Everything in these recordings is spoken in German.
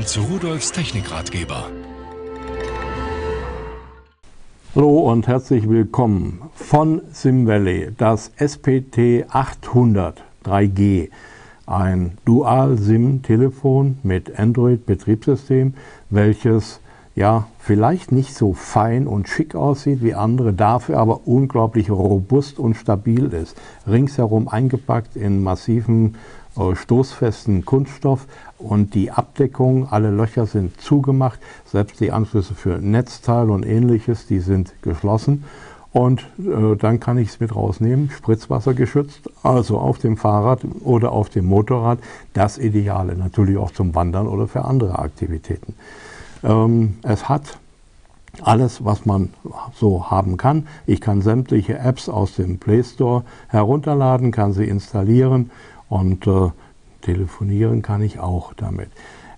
Willkommen zu Rudolfs Technikratgeber. Hallo und herzlich willkommen von SimValley, das SPT 800 3G, ein Dual-SIM-Telefon mit Android-Betriebssystem, welches ja vielleicht nicht so fein und schick aussieht wie andere, dafür aber unglaublich robust und stabil ist. Ringsherum eingepackt in massiven äh, stoßfesten Kunststoff und die Abdeckung, alle Löcher sind zugemacht, selbst die Anschlüsse für Netzteil und ähnliches, die sind geschlossen. Und äh, dann kann ich es mit rausnehmen, Spritzwasser geschützt, also auf dem Fahrrad oder auf dem Motorrad. Das Ideale natürlich auch zum Wandern oder für andere Aktivitäten. Ähm, es hat alles, was man so haben kann. Ich kann sämtliche Apps aus dem Play Store herunterladen, kann sie installieren und äh, telefonieren kann ich auch damit.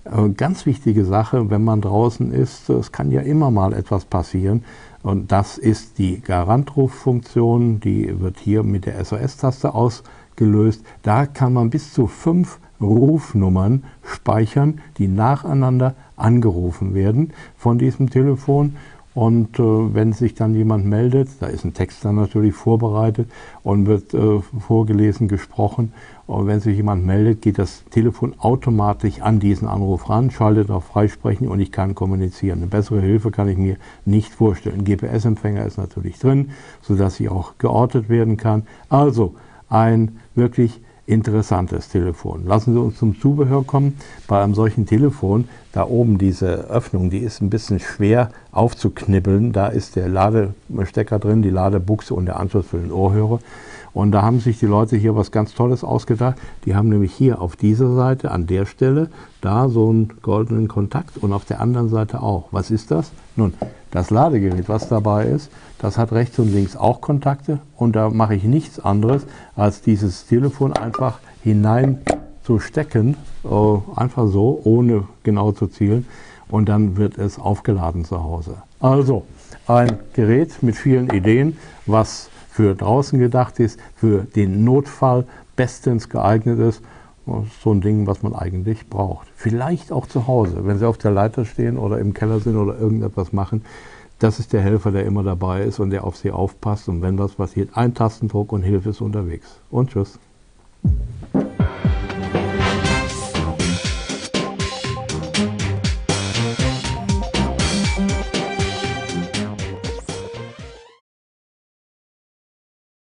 Äh, ganz wichtige Sache, wenn man draußen ist, es kann ja immer mal etwas passieren. Und das ist die Garantruffunktion, die wird hier mit der SOS-Taste ausgelöst. Da kann man bis zu fünf Rufnummern speichern, die nacheinander angerufen werden von diesem Telefon. Und äh, wenn sich dann jemand meldet, da ist ein Text dann natürlich vorbereitet und wird äh, vorgelesen, gesprochen. Und wenn sich jemand meldet, geht das Telefon automatisch an diesen Anruf ran, schaltet auf Freisprechen und ich kann kommunizieren. Eine bessere Hilfe kann ich mir nicht vorstellen. GPS-Empfänger ist natürlich drin, sodass sie auch geortet werden kann. Also ein wirklich interessantes Telefon. Lassen Sie uns zum Zubehör kommen. Bei einem solchen Telefon, da oben diese Öffnung, die ist ein bisschen schwer aufzuknibbeln. Da ist der Ladestecker drin, die Ladebuchse und der Anschluss für den Ohrhörer. Und da haben sich die Leute hier was ganz Tolles ausgedacht. Die haben nämlich hier auf dieser Seite, an der Stelle, da so einen goldenen Kontakt und auf der anderen Seite auch. Was ist das? Nun, das Ladegerät, was dabei ist, das hat rechts und links auch Kontakte und da mache ich nichts anderes, als dieses Telefon einfach hinein zu stecken, äh, einfach so, ohne genau zu zielen und dann wird es aufgeladen zu Hause. Also ein Gerät mit vielen Ideen, was für draußen gedacht ist, für den Notfall bestens geeignet So ein Ding, was man eigentlich braucht. Vielleicht auch zu Hause, wenn Sie auf der Leiter stehen oder im Keller sind oder irgendetwas machen. Das ist der Helfer, der immer dabei ist und der auf Sie aufpasst. Und wenn was passiert, ein Tastendruck und Hilfe ist unterwegs. Und tschüss.